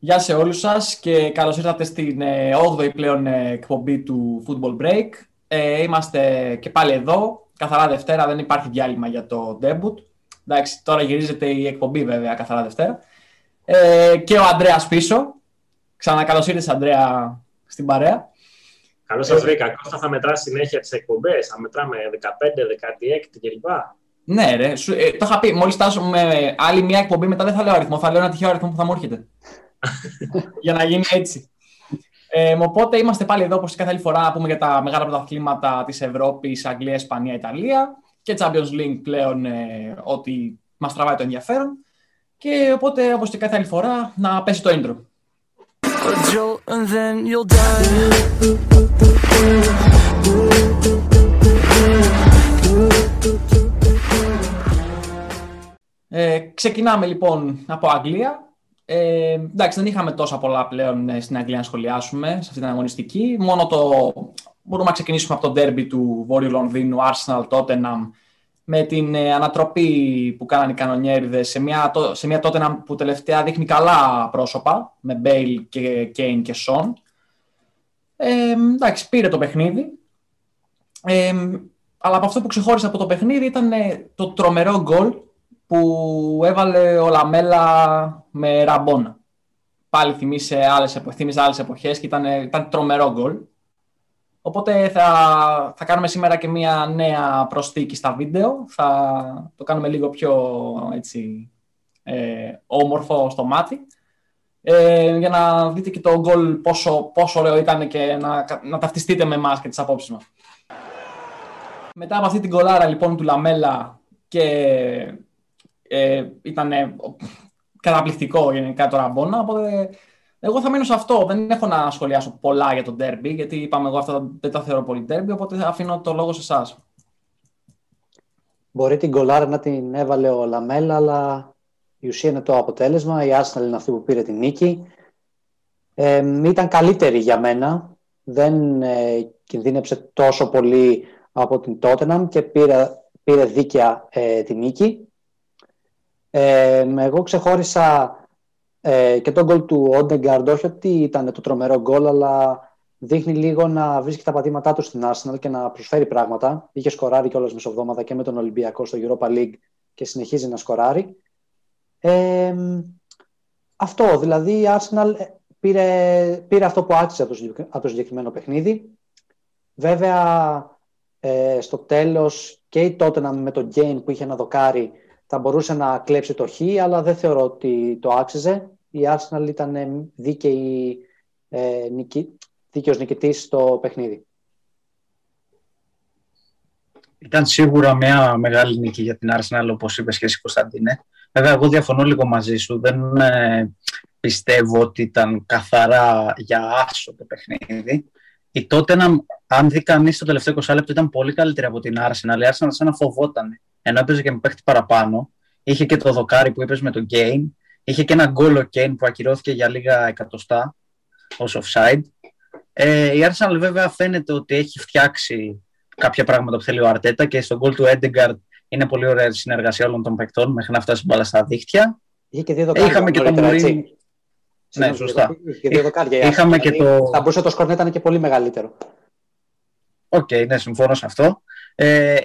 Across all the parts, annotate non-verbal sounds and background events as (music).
Γεια σε όλους σας και καλώς ήρθατε στην 8η ε, πλέον ε, εκπομπή του Football Break. Ε, είμαστε και πάλι εδώ, καθαρά Δευτέρα, δεν υπάρχει διάλειμμα για το debut. Εντάξει, τώρα γυρίζεται η εκπομπή βέβαια καθαρά Δευτέρα. Ε, και ο Ανδρέας πίσω. Ξανακαλώς ήρθες Ανδρέα στην παρέα. Καλώς σας βρήκα. Κώστα θα μετράς συνέχεια τις εκπομπές; Θα μετράμε 15, 16 κλπ. Ναι, ρε. Σου, ε, το είχα πει. Μόλις φτάσουμε άλλη μια εκπομπή, μετά δεν θα λέω αριθμό. Θα λέω ένα τυχαίο αριθμό που θα μου έρχεται. (laughs) για να γίνει έτσι. Ε, οπότε είμαστε πάλι εδώ όπως κάθε άλλη φορά να πούμε για τα μεγάλα πρωταθλήματα της Ευρώπης, Αγγλία, Ισπανία, Ιταλία και Champions League πλέον ε, ότι μας τραβάει το ενδιαφέρον. Και οπότε όπως και κάθε άλλη φορά να πέσει το intro. Ε, ξεκινάμε λοιπόν από Αγγλία ε, εντάξει, δεν είχαμε τόσα πολλά πλέον ε, στην Αγγλία να σχολιάσουμε σε αυτή την αγωνιστική. Μόνο το. Μπορούμε να ξεκινήσουμε από το derby του Βόρειου Λονδίνου, Arsenal Tottenham, με την ε, ανατροπή που κάνανε οι κανονιέριδες σε μια, σε μια Tottenham που τελευταία δείχνει καλά πρόσωπα, με Bale και Kane και Son. Ε, εντάξει, πήρε το παιχνίδι. Ε, αλλά από αυτό που ξεχώρισε από το παιχνίδι ήταν το τρομερό γκολ που έβαλε ο Λαμέλα με ραμπόνα. Πάλι θυμίσε άλλες, εποχές, θυμίσε άλλες εποχές και ήταν, ήταν τρομερό γκολ. Οπότε θα, θα κάνουμε σήμερα και μια νέα προσθήκη στα βίντεο. Θα το κάνουμε λίγο πιο έτσι, ε, όμορφο στο μάτι. Ε, για να δείτε και το γκολ πόσο, πόσο ωραίο ήταν και να, να ταυτιστείτε με εμάς και τις απόψεις μας. Μετά από αυτή την κολάρα λοιπόν του Λαμέλα και ε, ήταν καταπληκτικό γενικά το ραμπόνα, οπότε εγώ θα μείνω σε αυτό. Δεν έχω να σχολιάσω πολλά για το derby, γιατί είπαμε εγώ αυτά δεν τα θεωρώ πολύ derby, οπότε αφήνω το λόγο σε εσάς. Μπορεί την κολάρα να την έβαλε ο Λαμέλα, αλλά η ουσία είναι το αποτέλεσμα. Η Arsenal είναι αυτή που πήρε την νίκη. Ε, ήταν καλύτερη για μένα. Δεν ε, κινδύνεψε τόσο πολύ από την Tottenham και πήρε, πήρε δίκαια ε, την νίκη. Ε, εγώ ξεχώρισα ε, και τον γκολ του Όντεγκαρντ, όχι ότι ήταν το τρομερό γκολ, αλλά δείχνει λίγο να βρίσκει τα πατήματά του στην Arsenal και να προσφέρει πράγματα. Είχε σκοράρει κιόλας μεσοβδόματα και με τον Ολυμπιακό στο Europa League και συνεχίζει να σκοράρει. Ε, αυτό, δηλαδή η Arsenal πήρε, πήρε αυτό που άξιζε από το, συγκεκριμένο παιχνίδι. Βέβαια, ε, στο τέλος και η Tottenham με τον Game που είχε ένα δοκάρι θα μπορούσε να κλέψει το χ, αλλά δεν θεωρώ ότι το άξιζε. Η Arsenal ήταν δίκαιη, ε, νικη, δίκαιος νικητής στο παιχνίδι. Ήταν σίγουρα μια μεγάλη νίκη για την Arsenal, όπως είπες και εσύ Κωνσταντίνε. Βέβαια, εγώ διαφωνώ λίγο μαζί σου. Δεν ε, πιστεύω ότι ήταν καθαρά για άσο το παιχνίδι. Η τότε, αν δει κανείς το τελευταίο 20 λεπτό, ήταν πολύ καλύτερη από την Arsenal. Η Arsenal σαν να φοβόταν ενώ έπαιζε και με παίχτη παραπάνω. Είχε και το δοκάρι που είπε με τον Kane. Είχε και ένα γκολ ο Kane που ακυρώθηκε για λίγα εκατοστά ως offside. Ε, η Arsenal βέβαια φαίνεται ότι έχει φτιάξει κάποια πράγματα που θέλει ο Αρτέτα και στον γκολ του Edgar είναι πολύ ωραία συνεργασία όλων των παικτών μέχρι να φτάσει μπάλα στα δίχτυα. Είχε και δύο δοκάρια. Είχαμε και το Μουρίνιο. Ναι, σωστά. Είχε δύο δοκάρια. Είχαμε και δηλαδή, το... Θα μπορούσε το σκορ να ήταν και πολύ μεγαλύτερο. OK, okay, ναι, συμφωνώ σε αυτό. Ε,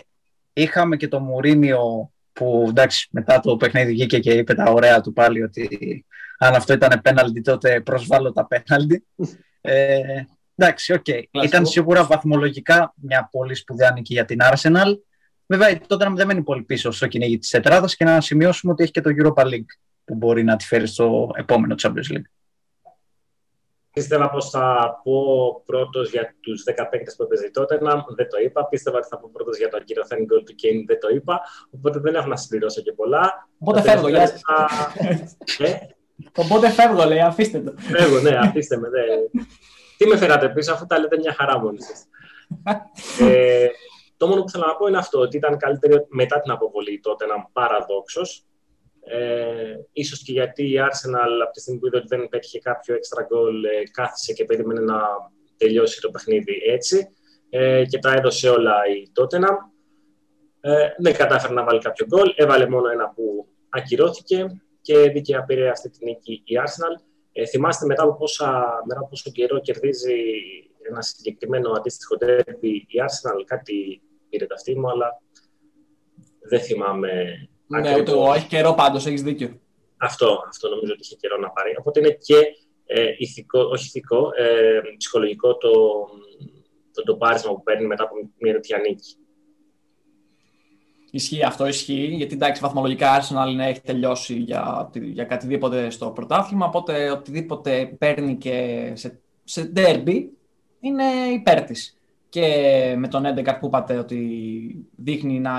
Είχαμε και το Μουρίνιο που εντάξει μετά το παιχνίδι βγήκε και είπε τα ωραία του πάλι ότι αν αυτό ήταν πέναλτι τότε προσβάλλω τα πέναλτι. (laughs) Ε, εντάξει, OK. Okay. Ήταν σίγουρα βαθμολογικά μια πολύ σπουδαία νίκη για την Arsenal. Βέβαια τότε δεν μένει πολύ πίσω στο κυνήγι της τετράδας και να σημειώσουμε ότι έχει και το Europa League που μπορεί να τη φέρει στο επόμενο Champions League. Πίστευα πως θα πω πρώτος για τους 10 παίκτες που έπαιζε τότε. Να, δεν το είπα. Πίστευα ότι θα πω πρώτος για τον κύριο γκολ του Κέιν. Δεν το είπα. Οπότε δεν έχω να συμπληρώσω και πολλά. Οπότε φεύγω. Γεια ε; Οπότε φεύγω, λέει. Αφήστε το. Φεύγω, ναι, αφήστε με. Τι με φέρατε πίσω, αφού τα λέτε μια χαρά μόνοι σας. ε, το μόνο που θέλω να πω είναι αυτό, ότι ήταν καλύτερη μετά την αποβολή τότε, ένα παραδόξο. Ε, ίσως και γιατί η Arsenal από τη στιγμή που είδε ότι δεν πέτυχε κάποιο έξτρα γκολ ε, κάθισε και περίμενε να τελειώσει το παιχνίδι έτσι ε, και τα έδωσε όλα η Tottenham. Ε, δεν κατάφερε να βάλει κάποιο γκολ, έβαλε μόνο ένα που ακυρώθηκε και δίκαια πήρε αυτή τη νίκη η Arsenal. Ε, θυμάστε μετά από, πόσα, μετά από πόσο καιρό κερδίζει ένα συγκεκριμένο αντίστοιχο τέρπι η Arsenal, κάτι πήρε τα αυτή μου, αλλά δεν θυμάμαι. Ναι, ούτε εγώ. Έχει καιρό πάντως, έχεις δίκιο. Αυτό, αυτό νομίζω ότι είχε καιρό να πάρει. Οπότε είναι και ε, ηθικό, όχι ηθικό, ε, ψυχολογικό το, το, το πάρισμα που παίρνει μετά από μια τέτοια νίκη. Ισχύει αυτό, ισχύει. Γιατί εντάξει, βαθμολογικά Arsenal έχει τελειώσει για, για κατηδήποτε στο πρωτάθλημα. Οπότε οτιδήποτε παίρνει και σε, σε derby είναι υπέρ της. Και με τον Έντεγκαρτ που είπατε ότι δείχνει να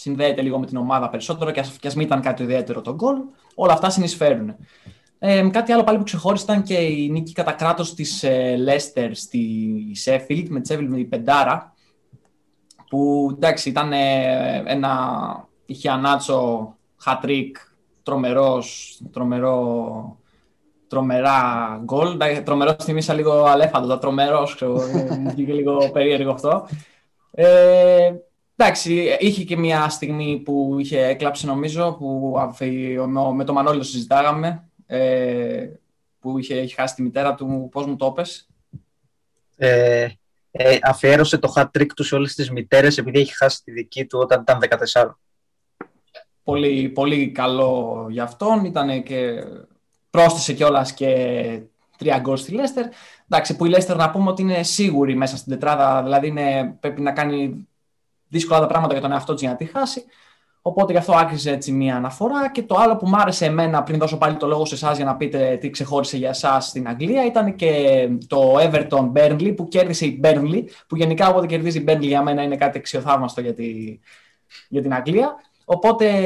συνδέεται λίγο με την ομάδα περισσότερο και α μην ήταν κάτι ιδιαίτερο το γκολ, όλα αυτά συνεισφέρουν. Ε, κάτι άλλο πάλι που ξεχώρισε ήταν και η νίκη κατά κράτος της Λέστερ στη Sheffield με τη Sheffield με την Πεντάρα που εντάξει ήταν ε, ένα είχε ανάτσο χατρίκ τρομερός, τρομερό τρομερά γκολ. Τρομερό θυμίσα λίγο αλέφαντο, τρομερός, ξέρω, μου βγήκε λίγο περίεργο αυτό. Ε, εντάξει, είχε και μια στιγμή που είχε έκλαψε νομίζω, που με το Μανώλη το συζητάγαμε, ε, που είχε, είχε χάσει τη μητέρα του, πώς μου το πες. Ε, ε, αφιέρωσε το hat trick του σε όλες τις μητέρες επειδή έχει χάσει τη δική του όταν ήταν 14. Πολύ, πολύ καλό για αυτόν. Ήταν και πρόσθεσε κιόλας και τρία γκολ στη Λέστερ. Εντάξει, που η Λέστερ να πούμε ότι είναι σίγουρη μέσα στην τετράδα, δηλαδή είναι, πρέπει να κάνει δύσκολα τα πράγματα για τον εαυτό της για να τη χάσει. Οπότε γι' αυτό άκριζε έτσι μία αναφορά. Και το άλλο που μου άρεσε εμένα, πριν δώσω πάλι το λόγο σε εσάς για να πείτε τι ξεχώρισε για εσάς στην Αγγλία, ήταν και το Everton Burnley που κέρδισε η Burnley. Που γενικά όποτε κερδίζει η Burnley για μένα είναι κάτι αξιοθαύμαστο για, για την Αγγλία. Οπότε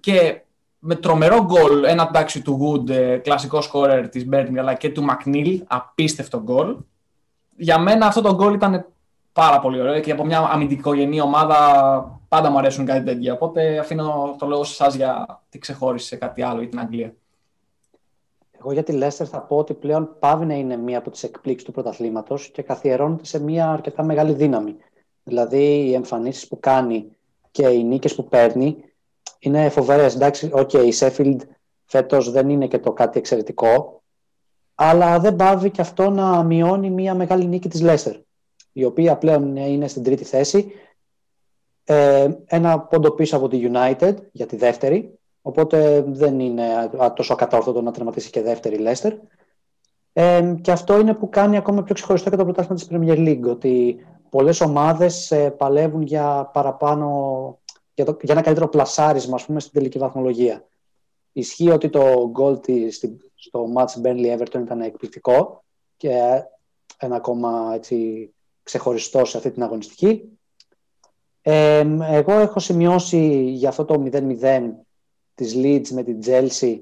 και με τρομερό γκολ, ένα τάξη του Wood, ε, κλασικό σκόρερ της Burnley, αλλά και του McNeil, απίστευτο γκολ. Για μένα αυτό το γκολ ήταν πάρα πολύ ωραίο και από μια αμυντικογενή ομάδα πάντα μου αρέσουν κάτι τέτοια. Οπότε αφήνω το λόγο σε εσάς για τι ξεχώρισε κάτι άλλο για την Αγγλία. Εγώ για τη Λέστερ θα πω ότι πλέον πάβει να είναι μία από τις εκπλήξεις του πρωταθλήματος και καθιερώνεται σε μία αρκετά μεγάλη δύναμη. Δηλαδή οι εμφανίσεις που κάνει και οι νίκες που παίρνει είναι φοβερές. Εντάξει, okay, η Sheffield φέτος δεν είναι και το κάτι εξαιρετικό, αλλά δεν πάβει και αυτό να μειώνει μία μεγάλη νίκη της Λέστερ η οποία πλέον είναι στην τρίτη θέση. Ε, ένα πόντο πίσω από τη United για τη δεύτερη, οπότε δεν είναι τόσο ακατόρθωτο να τερματίσει και δεύτερη Leicester. Ε, και αυτό είναι που κάνει ακόμα πιο ξεχωριστό και το πρωτάθλημα της Premier League, ότι πολλές ομάδες ε, παλεύουν για παραπάνω, για, το, για ένα καλύτερο πλασάρισμα, ας πούμε, στην τελική βαθμολογία. Ισχύει ότι το γκολ στο match Burnley Everton ήταν εκπληκτικό και ένα ακόμα έτσι, ξεχωριστό σε αυτή την αγωνιστική. Ε, εγώ έχω σημειώσει για αυτό το 0-0 της Leeds με την Chelsea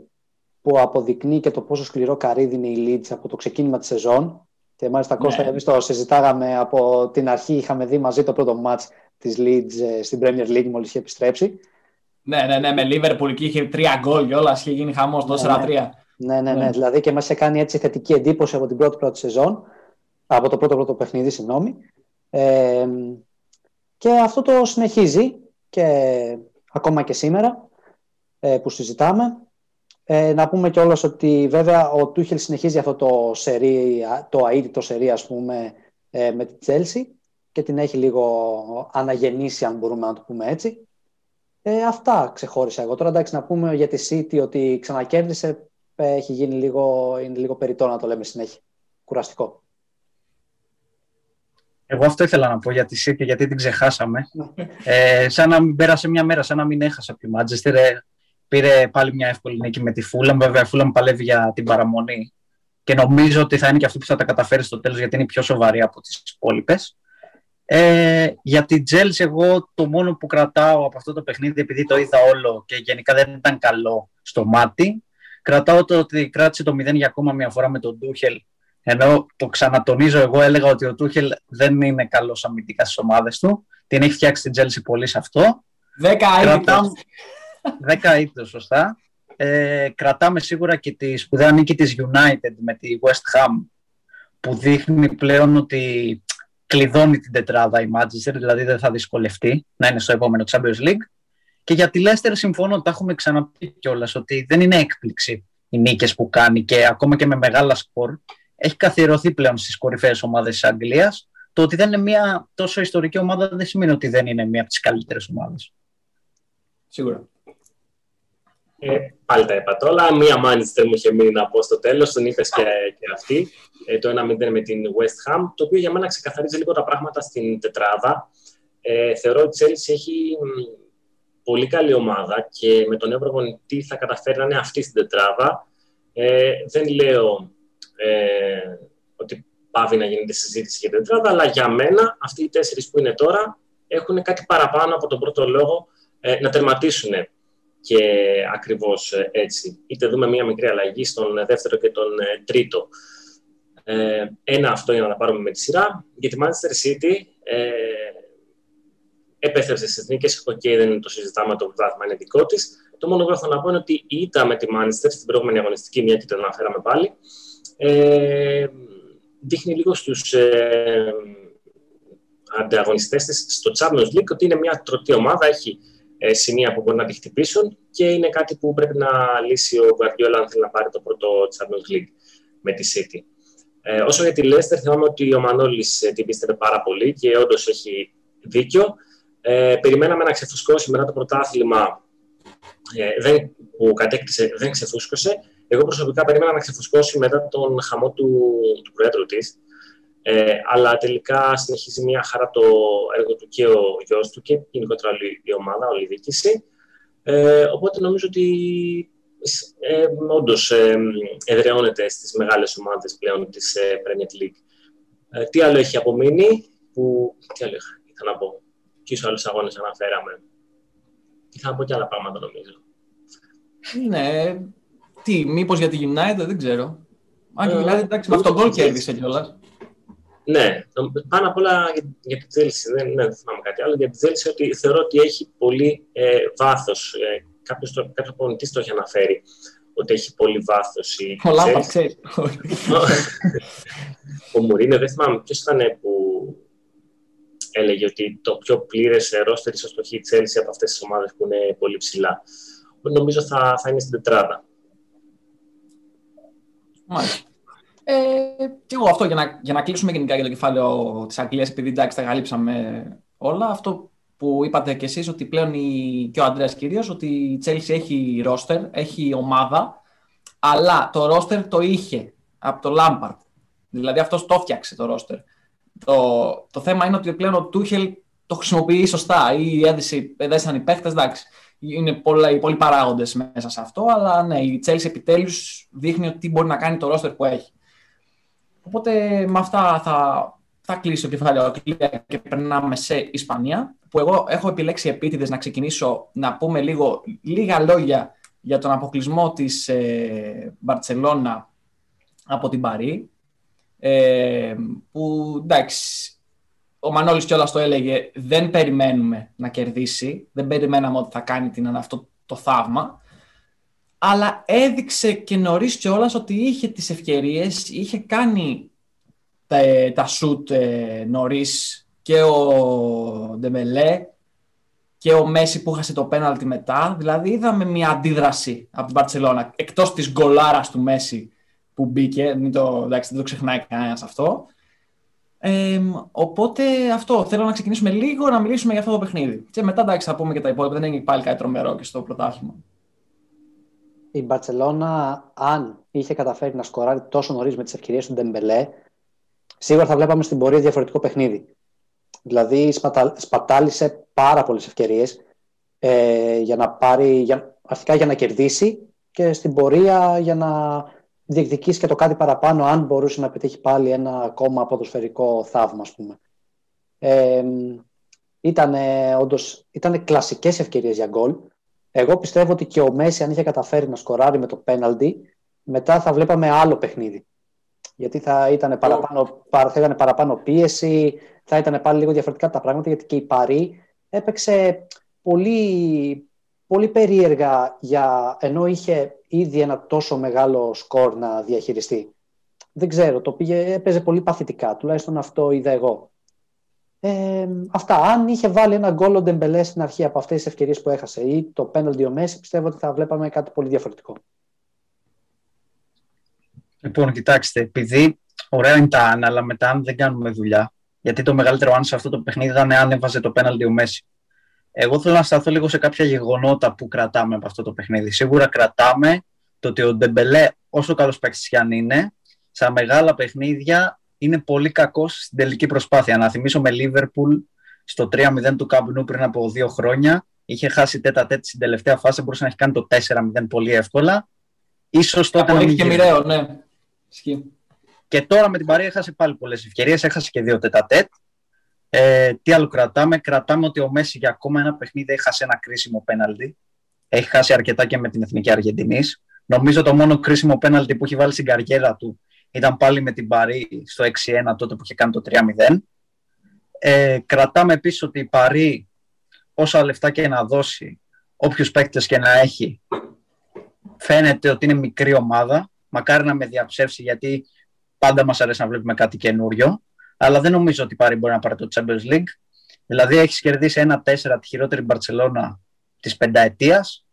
που αποδεικνύει και το πόσο σκληρό καρύδι είναι η Leeds από το ξεκίνημα της σεζόν. Και μάλιστα ναι. Κώστα, εμείς το συζητάγαμε από την αρχή, είχαμε δει μαζί το πρώτο μάτς της Leeds ε, στην Premier League μόλις είχε επιστρέψει. Ναι, ναι, ναι, με Liverpool και είχε τρία γκολ και όλα, είχε γίνει χαμός, το 4-3. Ναι, ναι, ναι, ναι, δηλαδή και μας είχε κάνει έτσι θετική εντύπωση από την πρώτη πρώτη σεζόν από το πρώτο πρώτο παιχνίδι, συγγνώμη. Ε, και αυτό το συνεχίζει και ακόμα και σήμερα ε, που συζητάμε. Ε, να πούμε κιόλας ότι βέβαια ο Τούχελ συνεχίζει αυτό το σερί, το αίτητο σερί ας πούμε ε, με τη Τσέλσι και την έχει λίγο αναγεννήσει αν μπορούμε να το πούμε έτσι. Ε, αυτά ξεχώρισα εγώ. Τώρα εντάξει να πούμε για τη City ότι ξανακέρδισε έχει γίνει λίγο, είναι λίγο περιττό να το λέμε συνέχεια. Κουραστικό. Εγώ αυτό ήθελα να πω για τη City, γιατί την ξεχάσαμε. ε, σαν να μην πέρασε μια μέρα, σαν να μην έχασα από τη Manchester. Ε, πήρε πάλι μια εύκολη νίκη με τη Φούλαμ. Βέβαια, η Φούλαμ παλεύει για την παραμονή. Και νομίζω ότι θα είναι και αυτή που θα τα καταφέρει στο τέλος, γιατί είναι πιο σοβαρή από τις υπόλοιπες. Ε, για την Chelsea, εγώ το μόνο που κρατάω από αυτό το παιχνίδι, επειδή το είδα όλο και γενικά δεν ήταν καλό στο μάτι, κρατάω το ότι κράτησε το 0 για ακόμα μια φορά με τον Ντούχελ ενώ το ξανατονίζω, εγώ έλεγα ότι ο Τούχελ δεν είναι καλός αμυντικά στις ομάδες του. Την έχει φτιάξει την Τζέλση πολύ σε αυτό. Δέκα ήττο. Δέκα ήττο, σωστά. Ε, κρατάμε σίγουρα και τη σπουδαία νίκη της United με τη West Ham που δείχνει πλέον ότι κλειδώνει την τετράδα η Manchester, δηλαδή δεν θα δυσκολευτεί να είναι στο επόμενο Champions League. Και για τη Leicester συμφωνώ, τα έχουμε ξαναπεί κιόλας ότι δεν είναι έκπληξη οι νίκες που κάνει και ακόμα και με μεγάλα σκορ έχει καθιερωθεί πλέον στις κορυφαίες ομάδες της Αγγλίας το ότι δεν είναι μια τόσο ιστορική ομάδα δεν σημαίνει ότι δεν είναι μια από τις καλύτερες ομάδες. Σίγουρα. Ε, πάλι τα είπα τώρα. Μία Manchester μου είχε μείνει να πω στο τέλος, τον είπες και, και αυτή. Ε, το 1-0 με την West Ham, το οποίο για μένα ξεκαθαρίζει λίγο τα πράγματα στην τετράδα. Ε, θεωρώ ότι η Chelsea έχει πολύ καλή ομάδα και με τον Εύρωγον τι θα καταφέρει να είναι αυτή στην τετράδα. Ε, δεν λέω ε, ότι πάβει να γίνεται συζήτηση για την τετράδα, αλλά για μένα αυτοί οι τέσσερις που είναι τώρα έχουν κάτι παραπάνω από τον πρώτο λόγο ε, να τερματίσουν και ακριβώς ε, έτσι. Είτε δούμε μία μικρή αλλαγή στον δεύτερο και τον ε, τρίτο. Ε, ένα αυτό για να τα πάρουμε με τη σειρά. Για τη Manchester City ε, επέστρεψε στις νίκες. OK, okay, δεν το συζητάμε, το πρωτάθλημα είναι δικό της. Το μόνο που έχω να πω είναι ότι η ήττα με τη Manchester στην προηγούμενη αγωνιστική, μια και το αναφέραμε πάλι, ε, δείχνει λίγο στους ε, ανταγωνιστές της στο Champions League ότι είναι μια τροτή ομάδα, έχει ε, σημεία που μπορεί να τη χτυπήσουν και είναι κάτι που πρέπει να λύσει ο Guardiola αν θέλει να πάρει το πρώτο Champions League με τη City. Ε, όσο για τη Leicester, θυμάμαι ότι ο Μανώλης ε, την πίστευε πάρα πολύ και όντως έχει δίκιο. Ε, περιμέναμε να ξεφουσκώσει μετά το πρωτάθλημα ε, δεν, που κατέκτησε, δεν ξεφούσκωσε. Εγώ προσωπικά περίμενα να ξεφουσκώσει μετά τον χαμό του, του Προέδρου της. Ε, αλλά τελικά συνεχίζει μια χαρά το έργο του και ο γιος του και γενικότερα η ομάδα, όλη η διοίκηση. Ε, οπότε νομίζω ότι ε, όντως ε, εδραιώνεται στις μεγάλες ομάδες πλέον της ε, Premier League. Ε, τι άλλο έχει απομείνει, που, τι άλλο είχα να πω, ποιους άλλους αγώνες αναφέραμε. Είχα να πω και άλλα πράγματα νομίζω. Ναι, τι, μήπως για τη United, δεν ξέρω. Αν και United, εντάξει, με αυτόν τον γκολ κέρδισε κιόλας. Ναι, πάνω απ' όλα για, τη Τζέλση, δεν, ναι, δεν θυμάμαι κάτι άλλο, για τη Τζέλση ότι θεωρώ ότι έχει πολύ ε, βάθος. Ε, κάποιος, το, κάποιος το έχει αναφέρει ότι έχει πολύ βάθος η Ο Λάμπαρντ ξέρεις. Ο Μουρίνιο, δεν θυμάμαι ποιος ήταν που έλεγε ότι το πιο πλήρες ρόστερ ίσως το έχει η Τσέλση από αυτές τις ομάδες που είναι πολύ ψηλά. Νομίζω θα, θα είναι στην τετράδα. Μάλιστα. Ε, και εγώ αυτό για να, για να κλείσουμε γενικά για το κεφάλαιο της Αγγλίας, επειδή εντάξει τα καλύψαμε όλα, αυτό που είπατε κι εσείς ότι πλέον η, και ο Αντρέας κυρίως, ότι η Chelsea έχει ρόστερ, έχει ομάδα, αλλά το ρόστερ το είχε από το Lampard. Δηλαδή αυτός το φτιάξε το ρόστερ. Το, το θέμα είναι ότι πλέον ο Τούχελ το χρησιμοποιεί σωστά ή έδεσε, έδεσαν οι παίχτες, εντάξει. Είναι πολλοί, πολλοί παράγοντες μέσα σε αυτό, αλλά ναι, η Chelsea επιτέλους δείχνει ότι μπορεί να κάνει το ρόστερ που έχει. Οπότε με αυτά θα, θα κλείσει το κεφάλαιο και περνάμε σε Ισπανία, που εγώ έχω επιλέξει επίτηδες να ξεκινήσω να πούμε λίγο, λίγα λόγια για τον αποκλεισμό της ε, Μπαρτσελώνα από την Παρή, ε, που εντάξει, ο Μανώλης κιόλας το έλεγε, δεν περιμένουμε να κερδίσει, δεν περιμέναμε ότι θα κάνει την, αυτό το θαύμα, αλλά έδειξε και νωρίς κιόλας ότι είχε τις ευκαιρίες, είχε κάνει τα, τα σουτ ε, νωρίς και ο Ντεμπελέ και ο Μέση που είχασε το πέναλτι μετά. Δηλαδή είδαμε μια αντίδραση από την Παρσελώνα εκτός της γκολάρας του Μέση που μπήκε, μην το, εντάξει, δεν το ξεχνάει κανένας αυτό. Ε, οπότε αυτό, θέλω να ξεκινήσουμε λίγο να μιλήσουμε για αυτό το παιχνίδι. Και μετά εντάξει θα πούμε και τα υπόλοιπα, δεν είναι πάλι κάτι τρομερό και στο πρωτάθλημα η Μπαρσελόνα, αν είχε καταφέρει να σκοράρει τόσο νωρίς με τις ευκαιρίες του Ντεμπελέ, σίγουρα θα βλέπαμε στην πορεία διαφορετικό παιχνίδι. Δηλαδή, σπατα... σπατάλησε πάρα πολλές ευκαιρίες ε, για να πάρει, για... αρχικά για να κερδίσει και στην πορεία για να διεκδικήσει και το κάτι παραπάνω, αν μπορούσε να πετύχει πάλι ένα ακόμα ποδοσφαιρικό θαύμα, ας πούμε. Ε, ήταν όντως, ήταν κλασικές ευκαιρίες για γκολ. Εγώ πιστεύω ότι και ο Μέση, αν είχε καταφέρει να σκοράρει με το πέναλτι, μετά θα βλέπαμε άλλο παιχνίδι. Γιατί θα ήταν παραπάνω, θα ήταν παραπάνω πίεση, θα ήταν πάλι λίγο διαφορετικά τα πράγματα, γιατί και η Παρή έπαιξε πολύ, πολύ περίεργα για, ενώ είχε ήδη ένα τόσο μεγάλο σκορ να διαχειριστεί. Δεν ξέρω, το πήγε, έπαιζε πολύ παθητικά, τουλάχιστον αυτό είδα εγώ. Ε, αυτά. Αν είχε βάλει ένα γκολ ο Ντεμπελέ στην αρχή από αυτές τις ευκαιρίες που έχασε ή το πέναλτι ο Μέση, πιστεύω ότι θα βλέπαμε κάτι πολύ διαφορετικό. Λοιπόν, κοιτάξτε, επειδή ωραία είναι τα αν, αλλά μετά αν δεν κάνουμε δουλειά, γιατί το μεγαλύτερο αν σε αυτό το παιχνίδι ήταν αν έβαζε το πέναλτι ο Μέση. Εγώ θέλω να σταθώ λίγο σε κάποια γεγονότα που κρατάμε από αυτό το παιχνίδι. Σίγουρα κρατάμε το ότι ο Ντεμπελέ, όσο καλός παίκτης κι αν είναι, στα μεγάλα παιχνίδια είναι πολύ κακός στην τελική προσπάθεια. Να θυμίσω με Λίβερπουλ στο 3-0 του Καμπνού πριν από δύο χρόνια. Είχε χάσει τέτα τέτα στην τελευταία φάση, μπορούσε να έχει κάνει το 4-0 πολύ εύκολα. Ίσως τότε να μην και μοιραίο, ναι. Και τώρα με την Παρία έχασε πάλι πολλές ευκαιρίες. Έχασε και δύο τέτα τέτ. Ε, τι άλλο κρατάμε; Κρατάμε ότι ο Μέση για ακόμα ένα παιχνίδι έχασε ένα κρίσιμο πέναλτι. Έχει χάσει αρκετά και με την Εθνική Αργεντινής. Νομίζω το μόνο κρίσιμο πέναλτι που έχει βάλει στην καριέρα του ήταν πάλι με την Παρή στο 6-1 τότε που είχε κάνει το 3-0. Ε, κρατάμε επίσης ότι η Παρή όσα λεφτά και να δώσει, όποιους παίκτες και να έχει, φαίνεται ότι είναι μικρή ομάδα. Μακάρι να με διαψεύσει γιατί πάντα μας αρέσει να βλέπουμε κάτι καινούριο. Αλλά δεν νομίζω ότι η Παρή μπορεί να πάρει το Champions League. Δηλαδή έχεις κερδίσει ένα 4 τη χειρότερη Μπαρσελόνα της πενταετίας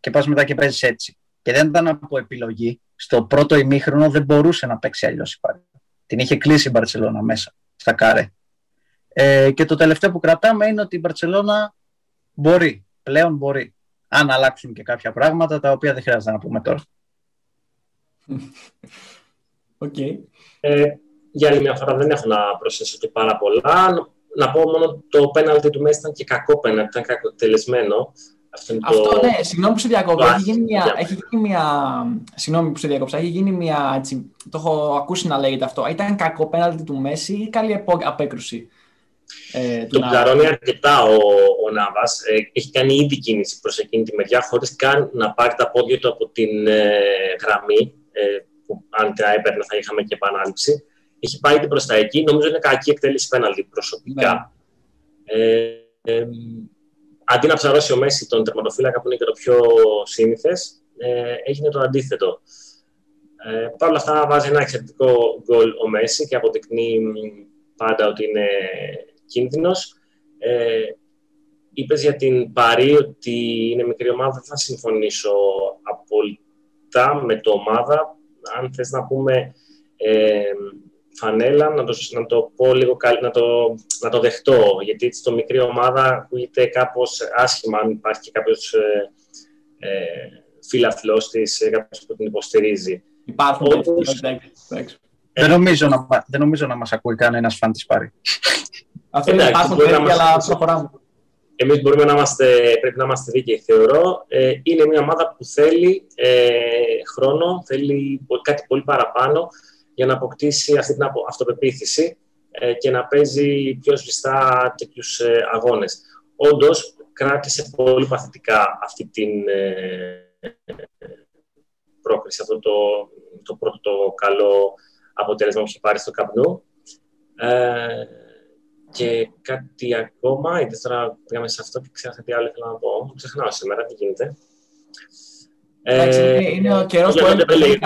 και πας μετά και παίζεις έτσι. Και δεν ήταν από επιλογή. Στο πρώτο ημίχρονο δεν μπορούσε να παίξει αλλιώς η Παρή. Την είχε κλείσει η Μπαρσελόνα μέσα στα κάρε. Ε, και το τελευταίο που κρατάμε είναι ότι η Μπαρσελόνα μπορεί, πλέον μπορεί. Αν αλλάξουν και κάποια πράγματα τα οποία δεν χρειάζεται να πούμε τώρα. (laughs) Okay. Ε, για άλλη μια φορά δεν έχω να προσθέσω και πάρα πολλά. Να πω μόνο το πέναλτι του Μέση ήταν και κακό πέναλτι, ήταν κακοτελεσμένο. Αυτό, Αυτό το... ναι, συγγνώμη που σε διακόπτω. Έχει γίνει μια. Έχει γίνει μια... Συγγνώμη που σε διακόψα. Έχει γίνει μια. Έτσι, το έχω ακούσει να λέγεται αυτό. Ήταν κακό πέναλτι του Μέση ή καλή απέκρουση. Ε, τον πλαρώνει αρκετά ο, ο Νάβα. Ε, έχει κάνει ήδη κίνηση προς εκείνη τη μεριά, χωρίς καν να πάρει τα πόδια του από την ε, γραμμή. Ε, που αν τα έπαιρνε θα είχαμε και επανάληψη. Έχει πάει την προς τα εκεί. Νομίζω είναι κακή εκτέλεση πέναλτι προσωπικά. Ναι. Ε, ε, αντί να ψαρώσει ο Μέση τον τερματοφύλακα που είναι και το πιο σύνηθες, ε, έγινε το αντίθετο. Ε, Παρ' όλα αυτά βάζει ένα εξαιρετικό γκολ ο Μέση και αποδεικνύει πάντα ότι είναι κίνδυνος. Ε, είπες για την Παρή ότι είναι μικρή ομάδα, δεν θα συμφωνήσω απόλυτα με το ομάδα. Αν θες να πούμε ε, φανέλα, να το, να το πω λίγο να το, να το δεχτώ, γιατί στο μικρή ομάδα ακούγεται κάπως άσχημα αν υπάρχει και κάποιος ε, ε, φίλαθλος της, ε, κάποιος που την υποστηρίζει. Υπάρχουν Όπως, δεν, νομίζω να, δεν νομίζω να μας ακούει κανένας φαν της Πάρη. Αυτό είναι υπάρχουν τέτοια, αλλά προχωράμε. Εμείς μπορούμε να είμαστε, πρέπει να είμαστε δίκαιοι, θεωρώ. Ε, είναι μια ομάδα που θέλει ε, χρόνο, θέλει κάτι πολύ παραπάνω για να αποκτήσει αυτή την αυτοπεποίθηση ε, και να παίζει πιο σβηστά τέτοιους ε, αγώνες. Όντως, κράτησε πολύ παθητικά αυτή την ε, πρόκριση, αυτό το, το πρώτο το καλό αποτέλεσμα που έχει πάρει στο καπνού. Ε, και κάτι ακόμα, γιατί τώρα πήγαμε σε αυτό και ξέχασα τι άλλο ήθελα να πω. Ξεχνάω σήμερα, τι γίνεται. Ε, είναι ο καιρός που έλεγε.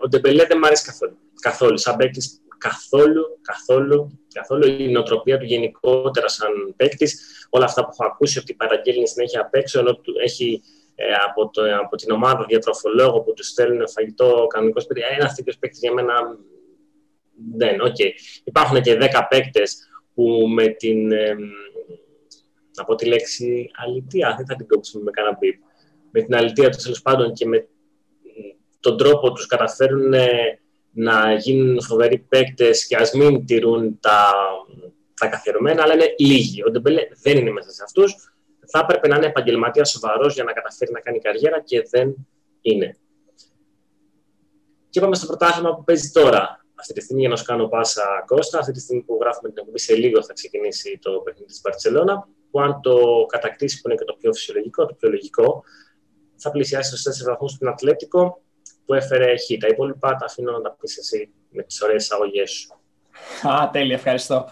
Ο Ντεμπελέ δεν μου αρέσει καθόλου. Καθόλου. Σαν παίκτης, καθόλου, καθόλου, καθόλου. Η νοοτροπία του γενικότερα σαν παίκτης, όλα αυτά που έχω ακούσει ότι παραγγέλνει συνέχεια απ' έξω, ενώ έχει ε, από, το, από την ομάδα διατροφολόγο που τους στέλνουν φαγητό κανονικός σπίτι. Ε, Ένα τέτοιο παίκτης για μένα δεν. Okay. Υπάρχουν και 10 παίκτες που με την. Ε, από τη λέξη αλητία, δεν θα την κόψουμε με κανένα μπιπ. Με την αλητία τους τέλος πάντων και με τον τρόπο τους καταφέρουν να γίνουν φοβεροί παίκτες και ας μην τηρούν τα, τα καθιερωμένα, αλλά είναι λίγοι. Ο Ντεμπελέ δεν είναι μέσα σε αυτούς θα έπρεπε να είναι επαγγελματίας σοβαρός για να καταφέρει να κάνει καριέρα και δεν είναι. Και είπαμε στο πρωτάθλημα που παίζει τώρα. Αυτή τη στιγμή, για να σου κάνω πάσα Κώστα, αυτή τη στιγμή που γράφουμε την εκπομπή, σε λίγο θα ξεκινήσει το παιχνίδι της Μπαρσελόνα. Που αν το κατακτήσεις, που είναι και το πιο φυσιολογικό, το πιο λογικό, θα πλησιάσει στους 4 βαθμούς στην Ατλέτικο που έφερε χ. Τα υπόλοιπα τα αφήνω να τα πεις εσύ με τις ωραίες εισαγωγές σου. Α, τέλεια, ευχαριστώ.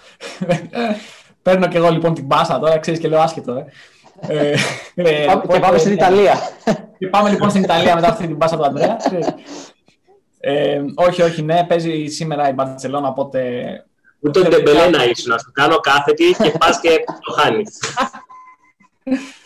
Παίρνω και εγώ λοιπόν την πάσα τώρα, ξέρεις και λέω άσχετο. Ε. Ε, ε, και πάμε στην Ιταλία. Και πάμε λοιπόν στην Ιταλία μετά αυτή την πάσα του Αντρέα. Ε, όχι, όχι, ναι, παίζει σήμερα η Μπαρσελόνα, οπότε... Ούτε ο Ντεμπελέ να ήσουν, να σου κάνω κάθετη και πας και το χάνεις. (laughs)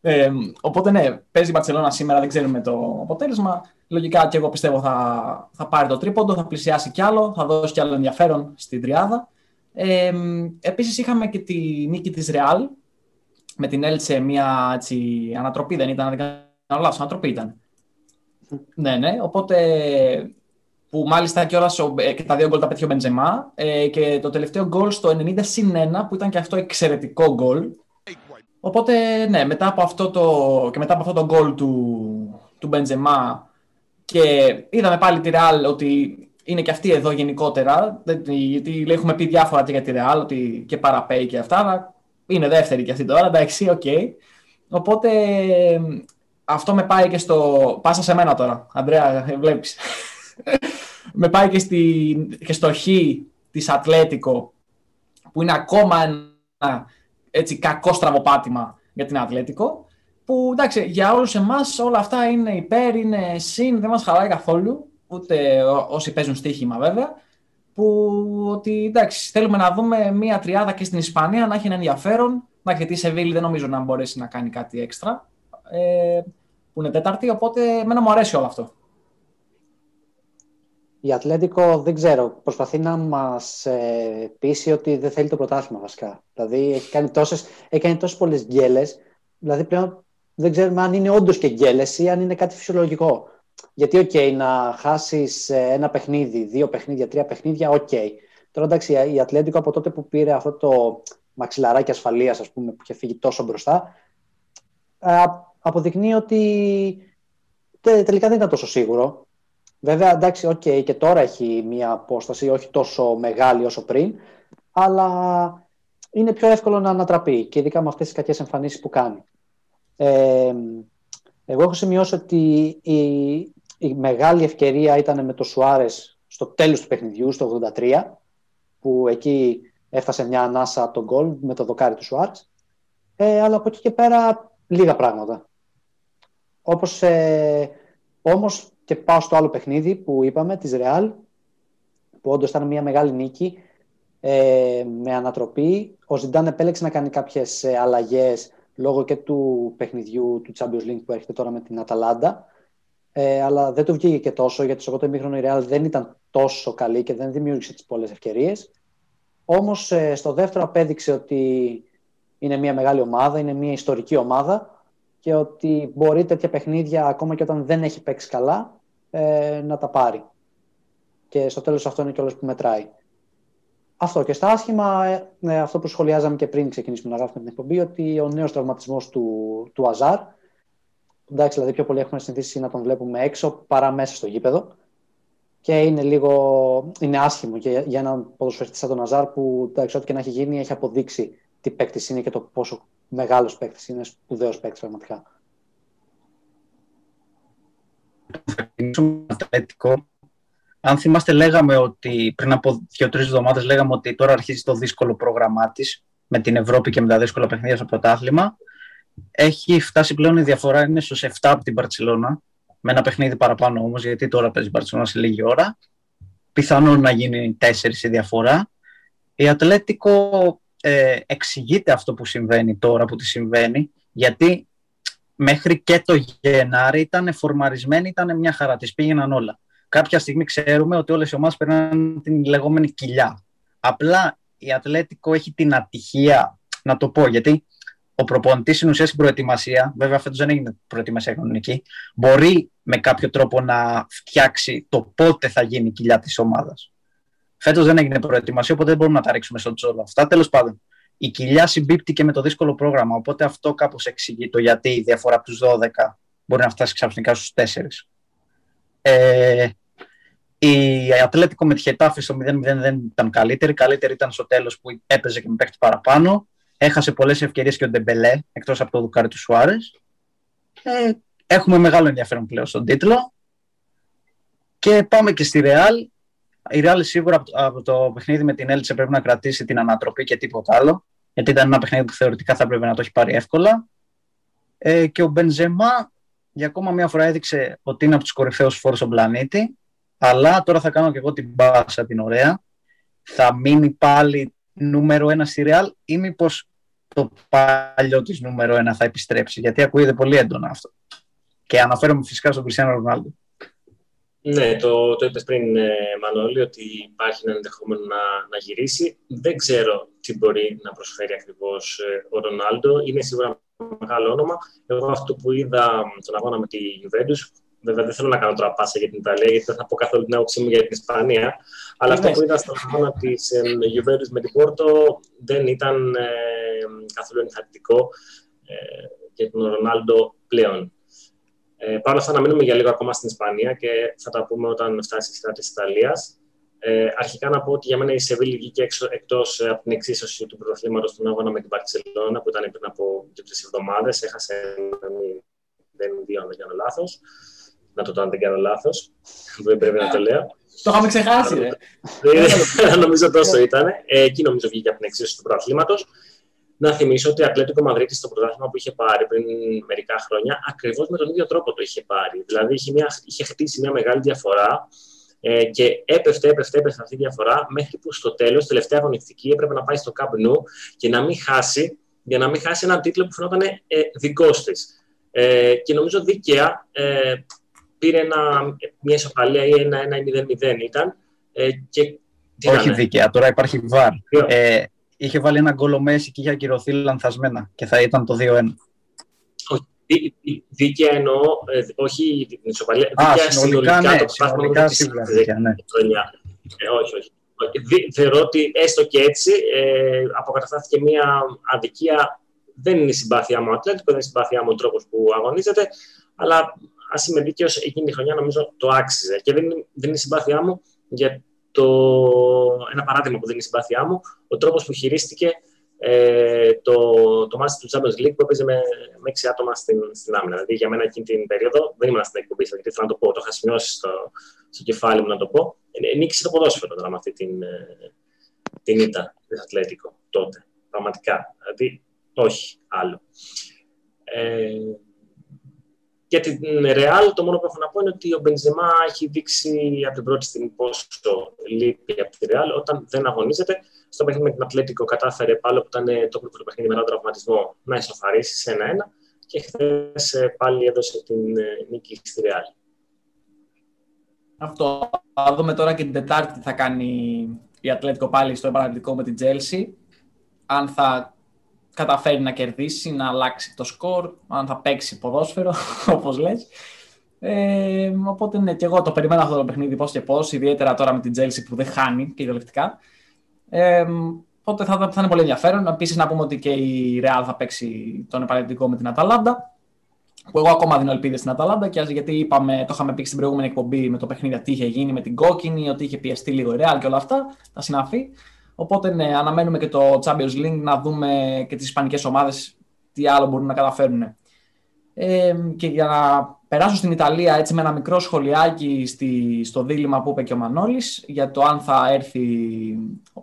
Ε, οπότε ναι, παίζει η Μπαρσελόνα σήμερα, δεν ξέρουμε το αποτέλεσμα. Λογικά και εγώ πιστεύω θα, θα πάρει το τρίποντο, θα πλησιάσει κι άλλο, θα δώσει κι άλλο ενδιαφέρον στην τριάδα. Ε, επίσης είχαμε και τη νίκη της Ρεάλ με την Έλτσε μια έτσι, ανατροπή, δεν ήταν, δεν κάνω λάθος, ανατροπή ήταν. ναι, ναι, οπότε που μάλιστα και, όλα, ε, και τα δύο γκολ τα πέτυχε ο Μπεντζεμά ε, και το τελευταίο γκολ στο 90 συν 1 που ήταν και αυτό εξαιρετικό γκολ. Οπότε ναι, μετά από αυτό το, και μετά από αυτό το γκολ του, του Μπεντζεμά και είδαμε πάλι τη Ρεάλ ότι είναι και αυτή εδώ γενικότερα, γιατί έχουμε πει διάφορα και για τη Ρεάλ, ότι και παραπαίει και αυτά, αλλά είναι δεύτερη και αυτή τώρα, εντάξει, OK. Okay. Οπότε αυτό με πάει και στο... Πάσα σε μένα τώρα, Ανδρέα, βλέπεις. (laughs) με πάει και, στη... και στο χ της Ατλέτικο, που είναι ακόμα ένα έτσι, κακό στραβοπάτημα για την Ατλέτικο, που εντάξει, για όλους εμάς όλα αυτά είναι υπέρ, είναι συν, δεν μας χαλάει καθόλου, ούτε όσοι παίζουν στοίχημα βέβαια, που ότι εντάξει, θέλουμε να δούμε μία τριάδα και στην Ισπανία να έχει ένα ενδιαφέρον. Να γιατί η Σεβίλη δεν νομίζω να μπορέσει να κάνει κάτι έξτρα. Ε, που είναι τέταρτη, οπότε εμένα μου αρέσει όλο αυτό. Η Ατλέντικο δεν ξέρω, προσπαθεί να μας ε, πείσει ότι δεν θέλει το πρωτάθλημα βασικά. Δηλαδή έχει κάνει τόσες, έχει κάνει τόσες πολλές γκέλες, δηλαδή πλέον δεν ξέρουμε αν είναι όντως και γκέλες ή αν είναι κάτι φυσιολογικό. Γιατί, OK, okay, να χάσεις ε, ένα παιχνίδι, δύο παιχνίδια, τρία παιχνίδια, OK. Okay. Τώρα εντάξει, η Ατλέτικο από τότε που πήρε αυτό το μαξιλαράκι ασφαλείας, ας πούμε, που είχε φύγει τόσο μπροστά, ε, αποδεικνύει ότι τελικά δεν ήταν τόσο σίγουρο. Βέβαια, εντάξει, OK, okay, και τώρα έχει μία απόσταση, όχι τόσο μεγάλη όσο πριν, αλλά είναι πιο εύκολο να ανατραπεί και ειδικά με αυτές τις κακές εμφανίσεις που κάνει. Ε, εγώ έχω σημειώσει ότι η, η μεγάλη ευκαιρία ήταν με το Σουάρες στο τέλος του παιχνιδιού, στο 83, που εκεί έφτασε μια ανάσα από τον γκολ με το δοκάρι του Σουάρες. Ε, αλλά από εκεί και πέρα λίγα πράγματα. Όπως, ε, όμως και πάω στο άλλο παιχνίδι που είπαμε, της Ρεάλ, που όντως ήταν μια μεγάλη νίκη ε, με ανατροπή. Ο Ζιντάν επέλεξε να κάνει κάποιες ε, αλλαγές λόγω και του παιχνιδιού του Champions League που έρχεται τώρα με την Αταλάντα. Ε, αλλά δεν του βγήκε και τόσο γιατί στο πρώτο ημίχρονο η Real δεν ήταν τόσο καλή και δεν δημιούργησε τις πολλές ευκαιρίες. Όμως ε, στο δεύτερο απέδειξε ότι είναι μια μεγάλη ομάδα, είναι μια ιστορική ομάδα και ότι μπορεί τέτοια παιχνίδια ακόμα και όταν δεν έχει παίξει καλά ε, να τα πάρει. Και στο τέλος αυτό είναι και όλο που μετράει. Αυτό και στα άσχημα, ε, ε, αυτό που σχολιάζαμε και πριν ξεκινήσουμε να γράφουμε την εκπομπή, ότι ο νέος τραυματισμός του, του Αζάρ, εντάξει, δηλαδή πιο πολύ έχουμε συνηθίσει να τον βλέπουμε έξω παρά μέσα στο γήπεδο και είναι λίγο, είναι άσχημο και για έναν ποδοσφαιριστή σαν τον Αζάρ που εντάξει, ό,τι και να έχει γίνει έχει αποδείξει τι παίκτης είναι και το πόσο μεγάλος παίκτης είναι, σπουδαίος παίκτης πραγματικά. Αν θυμάστε, λέγαμε ότι πριν από δύο-τρεις εβδομάδες λέγαμε ότι τώρα αρχίζει το δύσκολο πρόγραμμά της με την Ευρώπη και με τα δύσκολα παιχνίδια στο πρωτάθλημα. Έχει φτάσει πλέον η διαφορά, είναι στους 7 από την Παρσελώνα. Με ένα παιχνίδι παραπάνω όμως, γιατί τώρα παίζει η Παρσελώνα σε λίγη ώρα. Πιθανόν να γίνει 4 η διαφορά. Η Ατλέτικο ε, εξηγείται αυτό που συμβαίνει τώρα, που τη συμβαίνει, γιατί μέχρι και το Γενάρη ήταν φορμαρισμένη, ήταν μια χαρά, τη πήγαιναν όλα κάποια στιγμή ξέρουμε ότι όλες οι ομάδες περνάνε την λεγόμενη κοιλιά. Απλά η Ατλέτικο έχει την ατυχία, να το πω, γιατί ο προπονητής στην ουσία στην προετοιμασία, βέβαια φέτος δεν έγινε προετοιμασία κανονική, μπορεί με κάποιο τρόπο να φτιάξει το πότε θα γίνει η κοιλιά της ομάδας. Φέτος δεν έγινε προετοιμασία, οπότε δεν μπορούμε να τα ρίξουμε στον τζόλο αυτά. Τέλος πάντων, η κοιλιά συμπίπτει και με το δύσκολο πρόγραμμα, οπότε αυτό κάπως εξηγεί το γιατί η διαφορά από τους 12 μπορεί να φτάσει ξαφνικά στους 4. Ε, η Ατλέτικο με τη Χετάφη στο 0-0 δεν ήταν καλύτερη. Καλύτερη ήταν στο τέλος που έπαιζε και με παίχτη παραπάνω. Έχασε πολλές ευκαιρίες και ο Ντεμπελέ εκτός από το δουκάρι του Σουάρες. Ε, έχουμε μεγάλο ενδιαφέρον πλέον στον τίτλο. Και πάμε και στη Ρεάλ. Η Ρεάλ σίγουρα από το παιχνίδι με την Έλτσε πρέπει να κρατήσει την ανατροπή και τίποτα άλλο. Γιατί ήταν ένα παιχνίδι που θεωρητικά θα πρέπει να το έχει πάρει εύκολα. Ε, και ο Μπενζεμά για ακόμα μια φορά έδειξε ότι είναι από τους κορυφαίους φόρους στον πλανήτη. Αλλά τώρα θα κάνω και εγώ την μπάσα την ωραία. Θα μείνει πάλι νούμερο ένα στη Real ή μήπως το παλιό της νούμερο ένα θα επιστρέψει, γιατί ακούγεται πολύ έντονα αυτό. Και αναφέρομαι φυσικά στον Κριστιανό Ρονάλντο. Ναι, το, το είπες πριν, ε, Μανώλη, ότι υπάρχει ένα ενδεχόμενο να, να γυρίσει. Δεν ξέρω τι μπορεί να προσφέρει ακριβώς ε, ο Ρονάλντο. Είναι σίγουρα μεγάλο όνομα. Εγώ αυτό που είδα τον αγώνα με τη Juventus, βέβαια δεν θέλω να κάνω τώρα πάσα για την Ιταλία, γιατί δεν θα πω καθόλου την άποψή μου για την Ισπανία, αλλά αυτό που είδα στον αγώνα της ε, Juventus με την Πόρτο δεν ήταν ε, καθόλου ενθαρρυντικό ε, για τον Ρονάλντο πλέον. Ε, Παρ' όλα αυτά, να μείνουμε για λίγο ακόμα στην Ισπανία και θα τα πούμε όταν φτάσει η σειρά της Ιταλίας. Ε, αρχικά να πω ότι για μένα η Σεβίλη βγήκε εκτός ε, από την εξίσωση του πρωταθλήματος στον αγώνα με την Παρσελόνα που ήταν πριν από δύο-τρει εβδομάδες. Έχασε 0-2, αν δεν κάνω λάθος. Να το το αν δεν κάνω λάθος. Δεν πρέπει να το λέω. Το είχαμε ξεχάσει, ρε. (laughs) νομίζω τόσο ήταν. Ε, εκεί νομίζω βγήκε από την εξίσωση του πρωταθλήματος. Να θυμίσω ότι η Ατλέτικο Μαδρίτη στο πρωτάθλημα που είχε πάρει πριν μερικά χρόνια, ακριβώς με τον ίδιο τρόπο το είχε πάρει. Δηλαδή είχε, μια, είχε χτίσει μια μεγάλη διαφορά ε, και έπεφτε, έπεφτε, έπεφτε αυτή η διαφορά μέχρι που στο τέλος, τελευταία αγωνιστική, έπρεπε να πάει στο Camp και να μην χάσει, για να μην χάσει έναν τίτλο που φαινόταν ε, δικός της. Ε, και νομίζω δίκαια ε, πήρε ένα, μια ισοπαλία ή ένα 1-0-0 ήταν. Ε, και, Όχι δίκαια, τώρα υπάρχει βαρ. Ε, είχε βάλει ένα γκολ ο Μέση και είχε ακυρωθεί λανθασμένα και θα ήταν το 2-1. Δίκαια εννοώ, ε, όχι την ισοπαλία. Α, δίκαια συνολικά, ναι, το συνολικά σίγουρα δίκαια, ναι. Ε, όχι, όχι. Θεωρώ ότι έστω και έτσι ε, αποκαταστάθηκε μια αδικία. Δεν είναι η συμπάθειά μου ο Ατλέτικο, δεν είναι η συμπάθειά μου ο τρόπος που αγωνίζεται, αλλά ας είμαι δίκαιος, εκείνη τη χρονιά νομίζω το άξιζε. Και δεν, δεν είναι η συμπάθειά μου για το, ένα παράδειγμα που δεν είναι η συμπάθειά μου, ο τρόπος που χειρίστηκε ε, το, το μάτι του Champions League που έπαιζε με, με 6 άτομα στην, στην άμυνα. Δηλαδή για μένα εκείνη την περίοδο δεν ήμουν στην εκπομπή, γιατί θέλω να το πω, το είχα σημειώσει στο, στο κεφάλι μου να το πω. Ε, νίκησε το ποδόσφαιρο τώρα με αυτή την, ε, την ήττα του Ατλέτικο τότε. Πραγματικά. Δηλαδή, όχι άλλο. Ε, για την Real, το μόνο που έχω να πω είναι ότι ο Μπενζεμά έχει δείξει από την πρώτη στιγμή πόσο λείπει από τη Real όταν δεν αγωνίζεται. Στο παιχνίδι με την Ατλέτικο κατάφερε πάλι που ήταν το πρώτο παιχνίδι με έναν τραυματισμό να ισοφαρίσει σε ένα-ένα και χθες ε, πάλι έδωσε την ε, νίκη στη Real. Αυτό. Θα δούμε τώρα και την Τετάρτη τι θα κάνει η Ατλέτικο πάλι στο επαναληπτικό με την Τζέλσι. Αν θα καταφέρει να κερδίσει, να αλλάξει το σκορ, αν θα παίξει ποδόσφαιρο, (laughs) όπως λες. Ε, οπότε ναι, και εγώ το περιμένω αυτό το παιχνίδι πώς και πώς, ιδιαίτερα τώρα με την Τζέλση που δεν χάνει κυριολεκτικά. Ε, οπότε θα, θα είναι πολύ ενδιαφέρον. Επίσης να πούμε ότι και η Real θα παίξει τον επαναληπτικό με την Αταλάντα. Που εγώ ακόμα δίνω ελπίδες στην Αταλάντα και γιατί είπαμε, το είχαμε πει στην προηγούμενη εκπομπή με το παιχνίδι τι είχε γίνει με την κόκκινη, ότι είχε πιεστεί λίγο η Real και όλα αυτά, τα συναφή. Οπότε ναι, αναμένουμε και το Champions League να δούμε και τις ισπανικές ομάδες τι άλλο μπορούν να καταφέρουν. Ε, και για να περάσω στην Ιταλία έτσι με ένα μικρό σχολιάκι στη, στο δίλημα που είπε και ο Μανώλης για το αν θα έρθει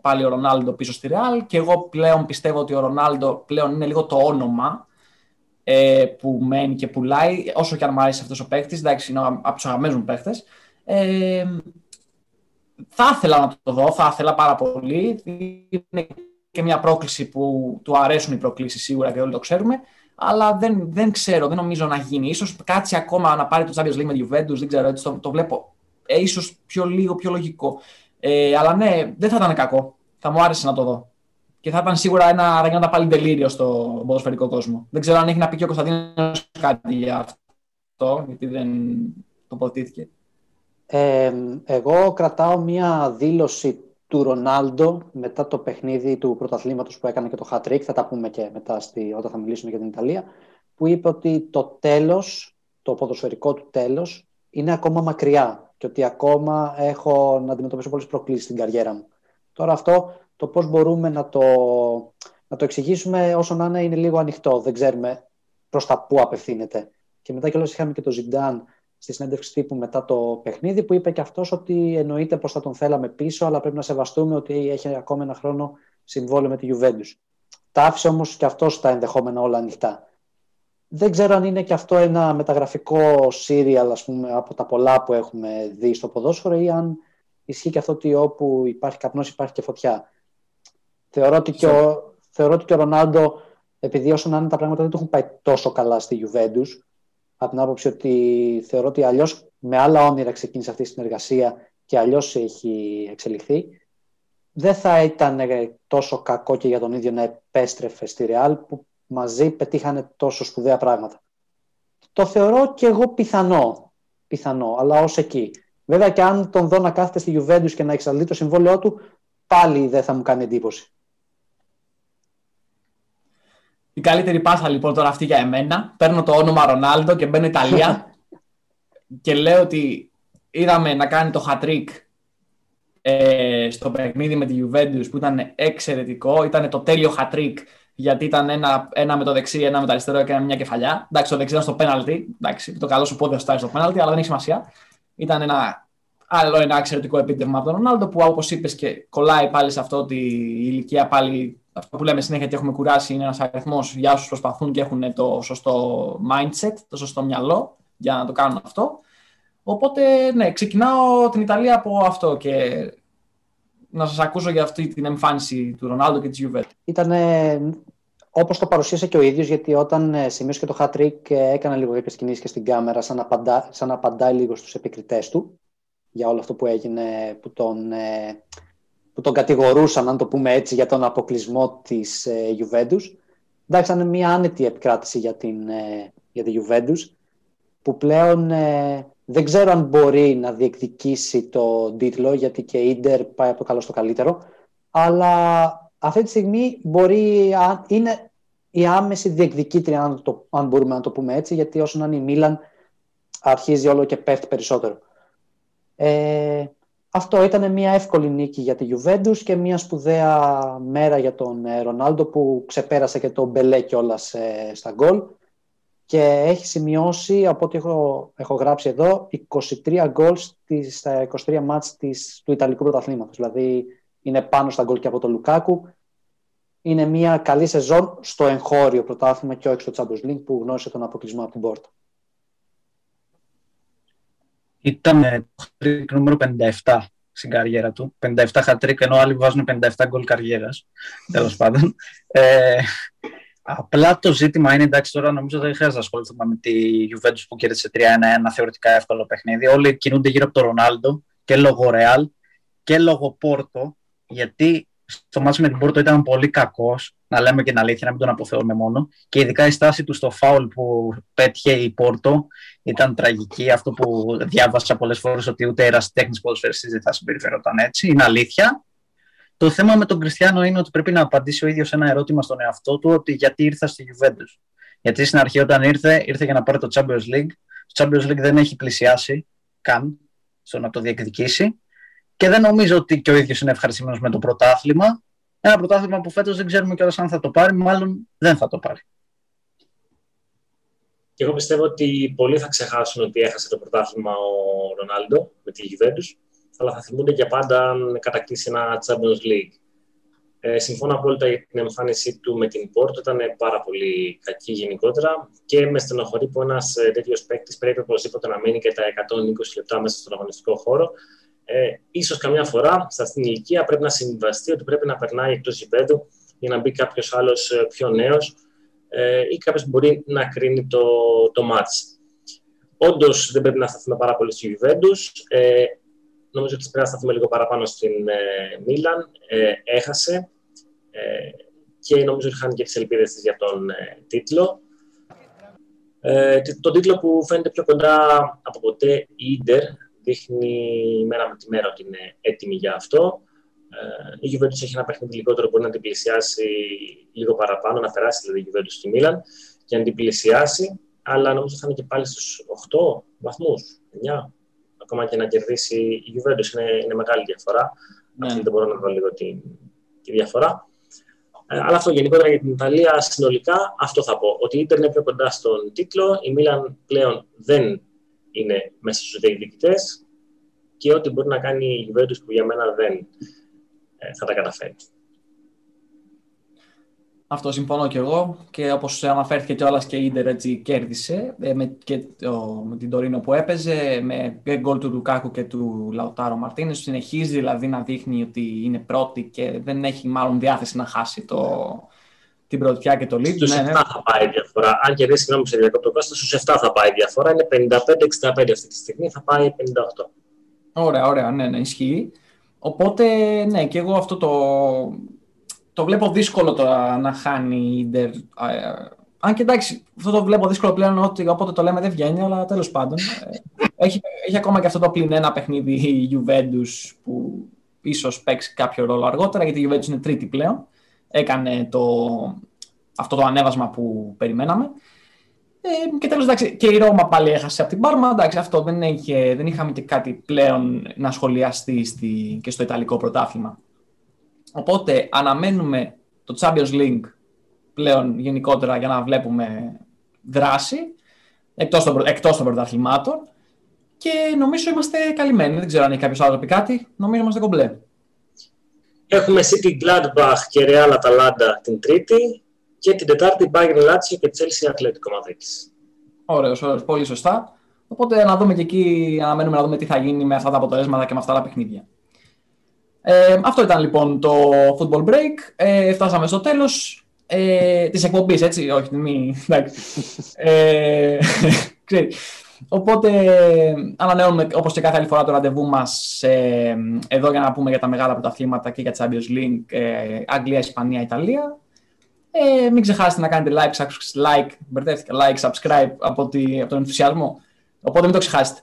πάλι ο Ρονάλντο πίσω στη Ρεάλ. Και εγώ πλέον πιστεύω ότι ο Ρονάλντο πλέον είναι λίγο το όνομα ε, που μένει και πουλάει όσο και αν μου αρέσει αυτός ο παίχτης, εντάξει είναι από τους αγαπημένους μου παίχτες ε, θα ήθελα να το δω, θα ήθελα πάρα πολύ. Είναι και μια πρόκληση που του αρέσουν οι προκλήσεις σίγουρα και όλοι το ξέρουμε. Αλλά δεν, δεν ξέρω, δεν νομίζω να γίνει. Ίσως κάτσει ακόμα να πάρει το Champions League με Juventus, δεν ξέρω, έτσι το, το βλέπω ε, ίσως πιο λίγο, πιο λογικό. Ε, αλλά ναι, δεν θα ήταν κακό. Θα μου άρεσε να το δω. Και θα ήταν σίγουρα ένα ραγιόντα πάλι τελείριο στο ποδοσφαιρικό κόσμο. Δεν ξέρω αν έχει να πει και ο Κωνσταντίνος κάτι για αυτό, γιατί δεν τοποθετήθηκε εγώ κρατάω μία δήλωση του Ρονάλντο μετά το παιχνίδι του πρωταθλήματος που έκανε και το hat θα τα πούμε και μετά στη, όταν θα μιλήσουμε για την Ιταλία, που είπε ότι το τέλος, το ποδοσφαιρικό του τέλος, είναι ακόμα μακριά και ότι ακόμα έχω να αντιμετωπίσω πολλές προκλήσεις στην καριέρα μου. Τώρα αυτό το πώς μπορούμε να το, να το εξηγήσουμε όσο να είναι, είναι λίγο ανοιχτό. Δεν ξέρουμε προς τα πού απευθύνεται. Και μετά κιόλας είχαμε και το Ζιντάν στη συνέντευξη τύπου μετά το παιχνίδι που είπε και αυτός ότι εννοείται πως θα τον θέλαμε πίσω αλλά πρέπει να σεβαστούμε ότι έχει ακόμα ένα χρόνο συμβόλαιο με τη Juventus. Τα άφησε όμως και αυτός τα ενδεχόμενα όλα ανοιχτά. Δεν ξέρω αν είναι και αυτό ένα μεταγραφικό σύριαλ ας πούμε, από τα πολλά που έχουμε δει στο ποδόσφαιρο ή αν ισχύει και αυτό ότι όπου υπάρχει καπνός υπάρχει και φωτιά. Θεωρώ ότι και ο, θεωρώ ότι και ο Ρονάλντο επειδή όσο να είναι τα πράγματα δεν του έχουν πάει τόσο καλά στη Juventus, από την άποψη ότι θεωρώ ότι αλλιώς με άλλα όνειρα ξεκίνησε αυτή η συνεργασία και αλλιώς έχει εξελιχθεί, δεν θα ήταν τόσο κακό και για τον ίδιο να επέστρεφε στη Real που μαζί πετύχανε τόσο σπουδαία πράγματα. Το θεωρώ και εγώ πιθανό, πιθανό αλλά ως εκεί. Βέβαια και αν τον δω να κάθεται στη Juventus και να εξαλεί το συμβόλαιό του, πάλι δεν θα μου κάνει εντύπωση. Η καλύτερη πάσα λοιπόν τώρα αυτή για εμένα. Παίρνω το όνομα Ρονάλντο και μπαίνω Ιταλία (laughs) και λέω ότι είδαμε να κάνει το hat-trick ε, στο παιχνίδι με τη Juventus που ήταν εξαιρετικό. Ήταν το τέλειο hat-trick γιατί ήταν ένα, ένα με το δεξί, ένα με το αριστερό και μια κεφαλιά. Εντάξει, το δεξί ήταν στο πέναλτι. Εντάξει, το καλό σου πόδι θα στο πέναλτι, αλλά δεν έχει σημασία. Ήταν ένα άλλο ένα εξαιρετικό επίτευγμα από τον Ρονάλντο που όπως είπες και κολλάει πάλι σε αυτό ότι η ηλικία πάλι αυτό που λέμε συνέχεια ότι έχουμε κουράσει είναι ένας αριθμός για όσους προσπαθούν και έχουν το σωστό mindset, το σωστό μυαλό για να το κάνουν αυτό. Οπότε, ναι, ξεκινάω την Ιταλία από αυτό και να σας ακούσω για αυτή την εμφάνιση του Ρονάλντο και της Juve. Ήταν όπως το παρουσίασε και ο ίδιος, γιατί όταν ε, σημείωσε και το hat-trick ε, έκανα λίγο κάποιες κινήσεις και στην κάμερα σαν να, απαντά, σαν να απαντάει λίγο στους επικριτές του για όλο αυτό που έγινε, που τον, ε, που τον κατηγορούσαν, αν το πούμε έτσι, για τον αποκλεισμό της Juventus. Εντάξει, ήταν μια άνετη επικράτηση για, την, για τη Juventus, που πλέον δεν ξέρω αν μπορεί να διεκδικήσει το τίτλο, γιατί και η Ίντερ πάει από το καλό στο καλύτερο. Αλλά αυτή τη στιγμή μπορεί, είναι η άμεση διεκδικήτρια, αν, το, αν μπορούμε να το πούμε έτσι, γιατί όσο να είναι η Μίλαν, αρχίζει όλο και πέφτει περισσότερο. Ε, αυτό ήταν μια εύκολη νίκη για τη Juventus και μια σπουδαία μέρα για τον ε, Ρονάλντο που ξεπέρασε και τον Μπελέ κιόλας ε, στα γκολ και έχει σημειώσει, από ό,τι έχω, έχω γράψει εδώ, 23 γκολ στα 23 μάτς της, του Ιταλικού πρωταθλήματος. Δηλαδή είναι πάνω στα γκολ και από τον Λουκάκου. Είναι μια καλή σεζόν στο εγχώριο πρωτάθλημα και όχι στο Champions League που γνώρισε τον αποκλεισμό από την πόρτα. Ήταν το νούμερο 57 στην καριέρα του. 57 χατρίκ, ενώ άλλοι βάζουν 57 γκολ καριέρας. Τέλος πάντων. Ε, Απλά το ζήτημα είναι, εντάξει, τώρα νομίζω δεν χρειάζεται να ασχοληθούμε με τη Juventus που κέρδισε 3-1, ένα θεωρητικά εύκολο παιχνίδι. Όλοι κινούνται γύρω από τον Ρονάλντο και λόγω Ρεάλ και λόγω Πόρτο, γιατί στο μάτι με την Πόρτο ήταν πολύ κακός, να λέμε και την αλήθεια, να μην τον αποθεώνουμε μόνο. Και ειδικά η στάση του στο φάουλ που πέτυχε η Πόρτο ήταν τραγική. Αυτό που διάβασα πολλές φορές ότι ούτε ερασιτέχνη ποδοσφαιριστής δεν θα συμπεριφερόταν έτσι. Είναι αλήθεια. Το θέμα με τον Κριστιανό είναι ότι πρέπει να απαντήσει ο ίδιος ένα ερώτημα στον εαυτό του ότι γιατί ήρθα στη Juventus. Γιατί στην αρχή όταν ήρθε, ήρθε για να πάρει το Champions League. Το Champions League δεν έχει πλησιάσει καν στο να το διεκδικήσει. Και δεν νομίζω ότι και ο ίδιος είναι ευχαριστημένος με το πρωτάθλημα. Ένα πρωτάθλημα που φέτος δεν ξέρουμε κιόλας αν θα το πάρει, μάλλον δεν θα το πάρει. Και εγώ πιστεύω ότι πολλοί θα ξεχάσουν ότι έχασε το πρωτάθλημα ο Ρονάλντο με τη Juventus αλλά θα θυμούνται για πάντα αν κατακτήσει ένα Champions League. Ε, συμφωνώ απόλυτα για την εμφάνισή του με την Πόρτο. Ήταν πάρα πολύ κακή γενικότερα και με στενοχωρεί που ένας ε, τέτοιος παίκτης πρέπει οπωσδήποτε να μείνει και τα 120 λεπτά μέσα στον αγωνιστικό χώρο. Ε, ίσως καμιά φορά στα στην ηλικία πρέπει να συμβαστεί ότι πρέπει να περνάει εκτός γηπέδου για να μπει κάποιος άλλος ε, πιο νέος ε, ή κάποιος που μπορεί να κρίνει το, το μάτς. Όντως δεν πρέπει να σταθούμε πάρα πολύ στη Juventus. Ε, Νομίζω ότι πρέπει να σταθούμε λίγο παραπάνω στην ε, Μίλαν. Ε, έχασε ε, και νομίζω ότι χάνει και τις ελπίδες της για τον ε, τίτλο. Ε, τον τίτλο που φαίνεται πιο κοντά από ποτέ η Ίντερ δείχνει μέρα με τη μέρα ότι είναι έτοιμη για αυτό. Ε, η Juventus έχει ένα παιχνίδι λιγότερο, μπορεί να την πλησιάσει λίγο παραπάνω, να περάσει δηλαδή η Juventus στη Μίλαν και να την πλησιάσει, αλλά νομίζω θα είναι και πάλι στους 8 βαθμούς, 9 ακόμα και να κερδίσει η Juventus είναι, είναι μεγάλη διαφορά. Ναι. δεν μπορώ να δω λίγο τη, τη διαφορά. Ε, αλλά αυτό γενικότερα για την Ιταλία συνολικά αυτό θα πω. Ότι η Ιντερ είναι πιο κοντά στον τίτλο, η Μίλαν πλέον δεν είναι μέσα στους διεκδικητέ και ό,τι μπορεί να κάνει η Juventus που για μένα δεν ε, θα τα καταφέρει. Αυτό συμφωνώ και εγώ και όπως αναφέρθηκε κιόλας και η Ίντερ έτσι κέρδισε ε, με, και το, με την Τωρίνο που έπαιζε με γκολ του Λουκάκου και του Λαουτάρο Μαρτίνες συνεχίζει δηλαδή να δείχνει ότι είναι πρώτη και δεν έχει μάλλον διάθεση να χάσει το, την πρωτιά και το lead. Στους ναι, 7 ναι. θα πάει η διαφορά. Αν κερδίσει, συγγνώμη, σε διακόπτω Κώστα, στους 7 θα πάει η διαφορά. Είναι 55-65 αυτή τη στιγμή, θα πάει 58. Ωραία, ωραία, ναι, ναι, ισχύει. Οπότε, ναι, και εγώ αυτό το, το βλέπω δύσκολο τώρα να χάνει η Ιντερ. Αν και εντάξει, αυτό το βλέπω δύσκολο πλέον ότι όποτε το λέμε δεν βγαίνει, αλλά τέλος πάντων. ε, έχει, έχει ακόμα και αυτό το πλην ένα παιχνίδι η Juventus που ίσως παίξει κάποιο ρόλο αργότερα, γιατί η Juventus είναι τρίτη πλέον. Έκανε το, αυτό το ανέβασμα που περιμέναμε. Ε, και τέλος, εντάξει, και η Ρώμα πάλι έχασε από την Πάρμα. Εντάξει, αυτό δεν, είχε, δεν είχαμε και κάτι πλέον να σχολιαστεί στη, και στο Ιταλικό πρωτάθλημα. Οπότε αναμένουμε το Champions League πλέον γενικότερα για να βλέπουμε δράση εκτός των, πρω- εκτός των πρωταθλημάτων και νομίζω είμαστε καλυμμένοι. Δεν ξέρω αν έχει κάποιος άλλο να πει κάτι. Νομίζω είμαστε κομπλέ. Έχουμε City Gladbach και Real Atalanta την Τρίτη και την Τετάρτη Bayern Lazio και Chelsea Atletico Madrid. Ωραίος, ωραίος, πολύ σωστά. Οπότε να δούμε και εκεί, αναμένουμε να δούμε τι θα γίνει με αυτά τα αποτελέσματα και με αυτά τα παιχνίδια. Ε, αυτό ήταν λοιπόν το football break. Ε, φτάσαμε στο τέλος ε, της εκπομπής, έτσι, όχι, μη, εντάξει. ε, (laughs) ξέρεις. Οπότε ανανεώνουμε όπως και κάθε άλλη φορά το ραντεβού μας ε, εδώ για να πούμε για τα μεγάλα πρωταθλήματα και για Champions League, ε, Αγγλία, Ισπανία, Ιταλία. Ε, μην ξεχάσετε να κάνετε like, subs- like, μπερδεύτηκα, like, subscribe από, τη, από τον ενθουσιασμό. Οπότε μην το ξεχάσετε.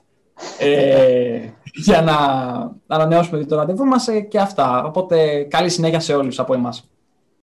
ε, για να ανανεώσουμε το ραντεβού μας ε, και αυτά. Οπότε καλή συνέχεια σε όλους από εμάς.